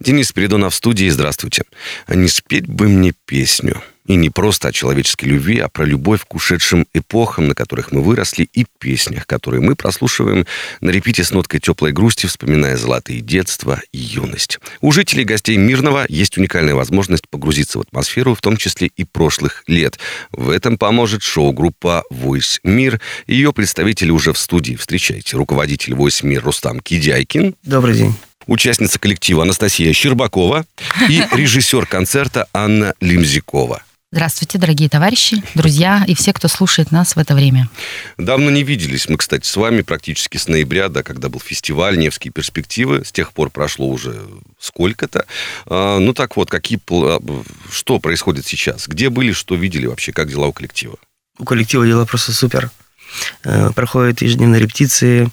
Денис Передонов в студии. Здравствуйте. Не спеть бы мне песню. И не просто о человеческой любви, а про любовь к ушедшим эпохам, на которых мы выросли, и песнях, которые мы прослушиваем на репите с ноткой теплой грусти, вспоминая золотые детства и юность. У жителей гостей Мирного есть уникальная возможность погрузиться в атмосферу, в том числе и прошлых лет. В этом поможет шоу-группа Voice Мир. Ее представители уже в студии. Встречайте. Руководитель Voice Мир Рустам Кидяйкин. Добрый день участница коллектива Анастасия Щербакова и режиссер концерта Анна Лимзикова. Здравствуйте, дорогие товарищи, друзья и все, кто слушает нас в это время. Давно не виделись мы, кстати, с вами практически с ноября, да, когда был фестиваль «Невские перспективы». С тех пор прошло уже сколько-то. А, ну так вот, какие, что происходит сейчас? Где были, что видели вообще, как дела у коллектива? У коллектива дела просто супер. Э, проходят ежедневные репетиции,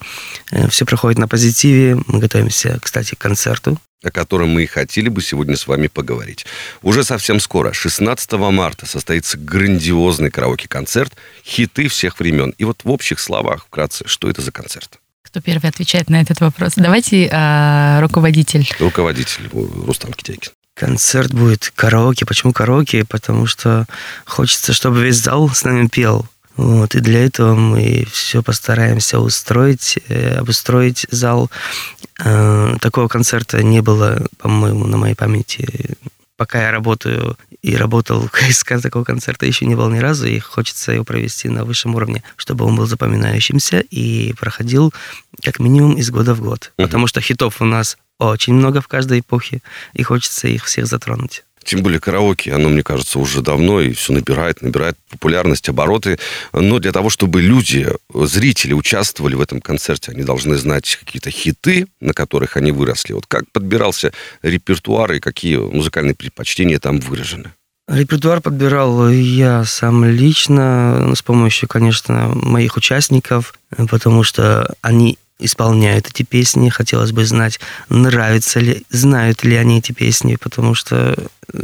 э, все проходит на позитиве. Мы готовимся, кстати, к концерту о котором мы и хотели бы сегодня с вами поговорить. Уже совсем скоро, 16 марта, состоится грандиозный караоке-концерт «Хиты всех времен». И вот в общих словах, вкратце, что это за концерт? Кто первый отвечает на этот вопрос? Давайте э, руководитель. Руководитель Рустам Китякин. Концерт будет караоке. Почему караоке? Потому что хочется, чтобы весь зал с нами пел. Вот, и для этого мы все постараемся устроить, э, обустроить зал. Э, такого концерта не было, по-моему, на моей памяти. Пока я работаю и работал в КСК, такого концерта еще не было ни разу, и хочется его провести на высшем уровне, чтобы он был запоминающимся и проходил как минимум из года в год. Uh-huh. Потому что хитов у нас очень много в каждой эпохе, и хочется их всех затронуть. Тем более караоке, оно, мне кажется, уже давно и все набирает, набирает популярность, обороты. Но для того, чтобы люди, зрители участвовали в этом концерте, они должны знать какие-то хиты, на которых они выросли. Вот как подбирался репертуар и какие музыкальные предпочтения там выражены? Репертуар подбирал я сам лично, с помощью, конечно, моих участников, потому что они исполняют эти песни. Хотелось бы знать, нравится ли, знают ли они эти песни, потому что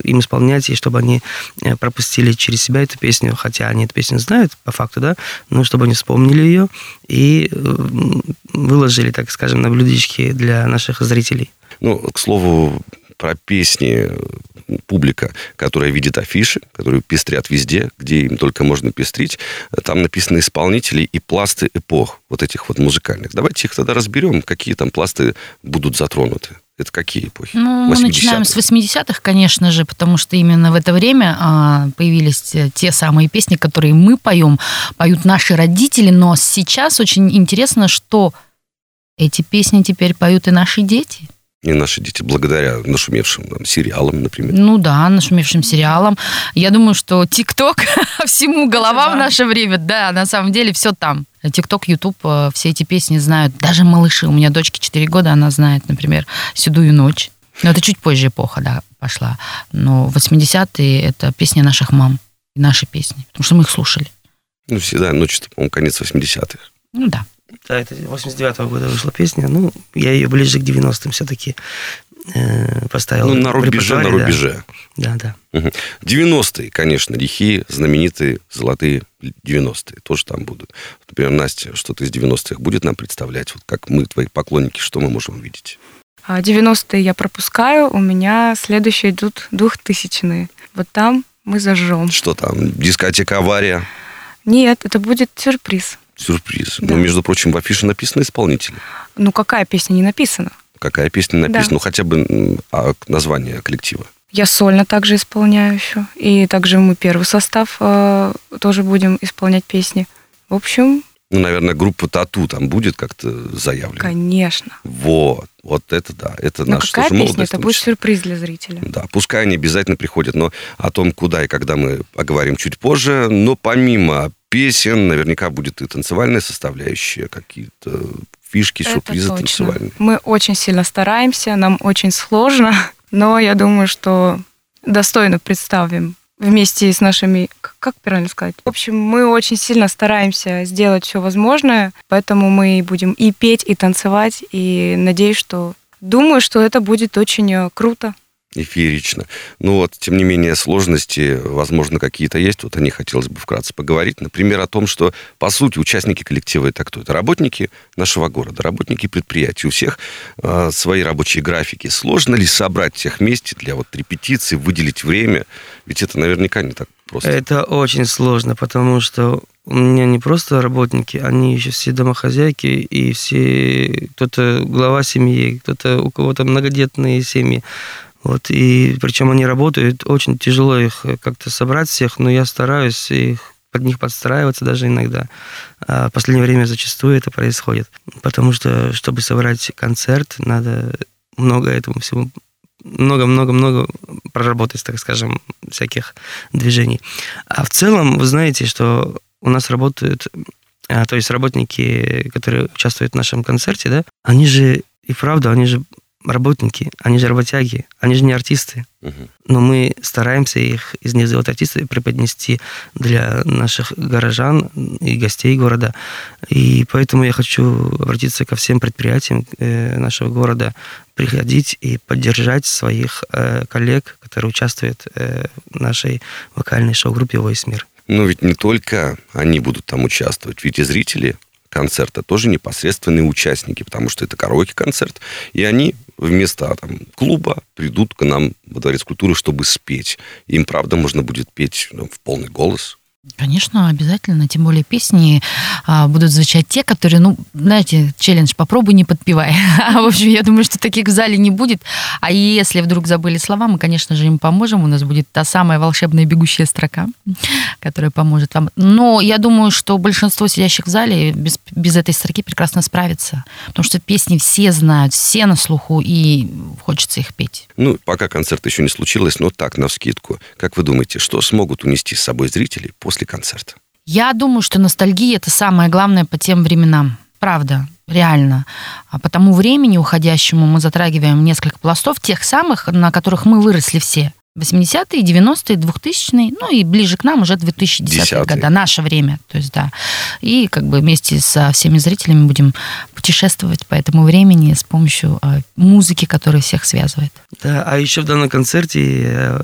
им исполнять, и чтобы они э, пропустили через себя эту песню, хотя они эту песню знают, по факту, да, но чтобы они вспомнили ее и э, выложили, так скажем, на блюдечки для наших зрителей. Ну, к слову, про песни публика, которая видит афиши, которые пестрят везде, где им только можно пестрить. Там написаны исполнители и пласты эпох вот этих вот музыкальных. Давайте их тогда разберем, какие там пласты будут затронуты. Это какие эпохи? Ну, мы начинаем с 80-х, конечно же, потому что именно в это время а, появились те самые песни, которые мы поем, поют наши родители, но сейчас очень интересно, что эти песни теперь поют и наши дети и наши дети, благодаря нашумевшим там, сериалам, например. Ну да, нашумевшим сериалам. Я думаю, что ТикТок всему голова в наше время, да, на самом деле все там. ТикТок, Ютуб, э, все эти песни знают. Даже малыши. У меня дочке 4 года, она знает, например, «Седую ночь». Но это чуть позже эпоха, да, пошла. Но 80-е – это песни наших мам. Наши песни. Потому что мы их слушали. Ну, всегда ночь, по-моему, конец 80-х. Ну да. Да, это 89-го года вышла песня. Ну, я ее ближе к 90-м все-таки э, поставил. Ну, на рубеже, на рубеже. Да, да. Угу. 90-е, конечно, лихие, знаменитые золотые 90-е тоже там будут. Например, Настя что-то из 90-х будет нам представлять? Вот как мы, твои поклонники, что мы можем увидеть? 90-е а, я пропускаю, у меня следующие идут 2000-е. Вот там мы зажжем. Что там, дискотека «Авария»? Нет, это будет сюрприз. Сюрприз. Да. Ну, между прочим, в афише написано исполнитель. Ну, какая песня не написана? Какая песня написана? Да. Ну, хотя бы а, название коллектива. Я сольно также исполняю еще. И также мы первый состав э, тоже будем исполнять песни. В общем... Ну, наверное, группа Тату там будет как-то заявлена. Конечно. Вот. Вот это да. Это но наша какая тоже песня? Это будет сюрприз для зрителя. Да, пускай они обязательно приходят. Но о том, куда и когда мы поговорим чуть позже. Но помимо песен, наверняка будет и танцевальная составляющая, какие-то фишки, Это сюрпризы точно. танцевальные. Мы очень сильно стараемся, нам очень сложно, но я думаю, что достойно представим вместе с нашими, как правильно сказать? В общем, мы очень сильно стараемся сделать все возможное, поэтому мы будем и петь, и танцевать, и надеюсь, что... Думаю, что это будет очень э, круто. И феерично. Ну вот, тем не менее, сложности, возможно, какие-то есть. Вот о них хотелось бы вкратце поговорить. Например, о том, что, по сути, участники коллектива это кто? Это работники нашего города, работники предприятий. У всех э, свои рабочие графики. Сложно ли собрать всех вместе для вот репетиции, выделить время? Ведь это наверняка не так просто. Это очень сложно, потому что у меня не просто работники, они еще все домохозяйки, и все, кто-то глава семьи, кто-то у кого-то многодетные семьи. Вот, и причем они работают, очень тяжело их как-то собрать всех, но я стараюсь их под них подстраиваться даже иногда. А в последнее время зачастую это происходит. Потому что, чтобы собрать концерт, надо много этому всему много-много-много проработать, так скажем, всяких движений. А в целом, вы знаете, что у нас работают, а, то есть работники, которые участвуют в нашем концерте, да, они же и правда, они же работники, они же работяги, они же не артисты. Но мы стараемся их из них сделать артисты, преподнести для наших горожан и гостей города. И поэтому я хочу обратиться ко всем предприятиям э, нашего города, приходить и поддержать своих э, коллег, которые участвуют э, в нашей вокальной шоу-группе «Войс мир». Но ведь не только они будут там участвовать, ведь и зрители концерта тоже непосредственные участники, потому что это караоке-концерт, и они вместо там, клуба придут к нам во Дворец культуры, чтобы спеть. Им, правда, можно будет петь ну, в полный голос, Конечно, обязательно. Тем более песни а, будут звучать те, которые, ну, знаете, челлендж «попробуй, не подпевай». в общем, я думаю, что таких в зале не будет. А если вдруг забыли слова, мы, конечно же, им поможем. У нас будет та самая волшебная бегущая строка, которая поможет вам. Но я думаю, что большинство сидящих в зале без, без этой строки прекрасно справится. Потому что песни все знают, все на слуху, и хочется их петь. Ну, пока концерт еще не случилось, но так, на вскидку. Как вы думаете, что смогут унести с собой зрители после после концерта? Я думаю, что ностальгия это самое главное по тем временам. Правда, реально. А по тому времени уходящему мы затрагиваем несколько пластов, тех самых, на которых мы выросли все. 80-е, 90-е, 2000-е, ну и ближе к нам уже 2010-е года, наше время. То есть, да. И как бы вместе со всеми зрителями будем путешествовать по этому времени с помощью э, музыки, которая всех связывает. Да, а еще в данном концерте э,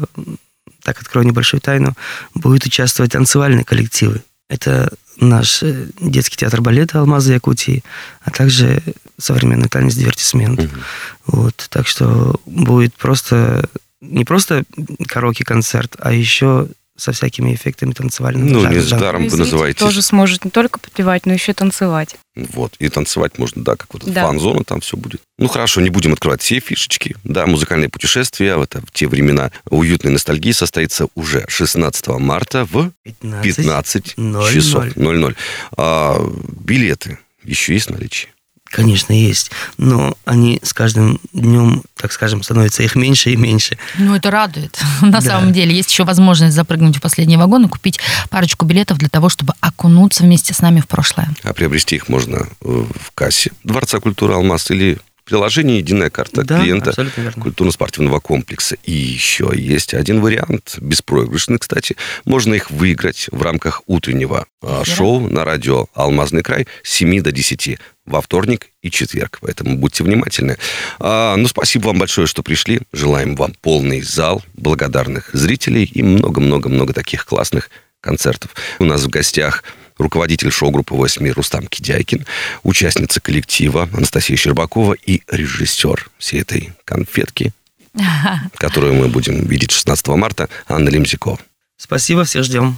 так открою небольшую тайну, будут участвовать танцевальные коллективы. Это наш э, детский театр балета «Алмазы Якутии», а также современный танец «Дивертисмент». Угу. Вот, так что будет просто не просто караоке-концерт, а еще со всякими эффектами танцевальными. Ну, не с даром вы называете. тоже сможет не только подпевать, но еще танцевать. Вот, и танцевать можно, да, как вот да. фан-зона, там все будет. Ну, хорошо, не будем открывать все фишечки. Да, музыкальное путешествие в, это, в те времена уютной ностальгии состоится уже 16 марта в 15, 15 0 часов 00. А, билеты еще есть в наличии? Конечно, есть, но они с каждым днем, так скажем, становятся их меньше и меньше. Ну, это радует. На да. самом деле, есть еще возможность запрыгнуть в последний вагон и купить парочку билетов для того, чтобы окунуться вместе с нами в прошлое. А приобрести их можно в кассе Дворца культуры «Алмаз» или приложение «Единая карта да, клиента культурно-спортивного комплекса». И еще есть один вариант, беспроигрышный, кстати. Можно их выиграть в рамках утреннего Эфира. шоу на радио «Алмазный край» с 7 до 10 во вторник и четверг. Поэтому будьте внимательны. А, ну, спасибо вам большое, что пришли. Желаем вам полный зал, благодарных зрителей и много-много-много таких классных концертов. У нас в гостях руководитель шоу-группы «Восьми» Рустам Кидяйкин, участница коллектива Анастасия Щербакова и режиссер всей этой конфетки, которую мы будем видеть 16 марта, Анна Лимзикова. Спасибо, всех ждем.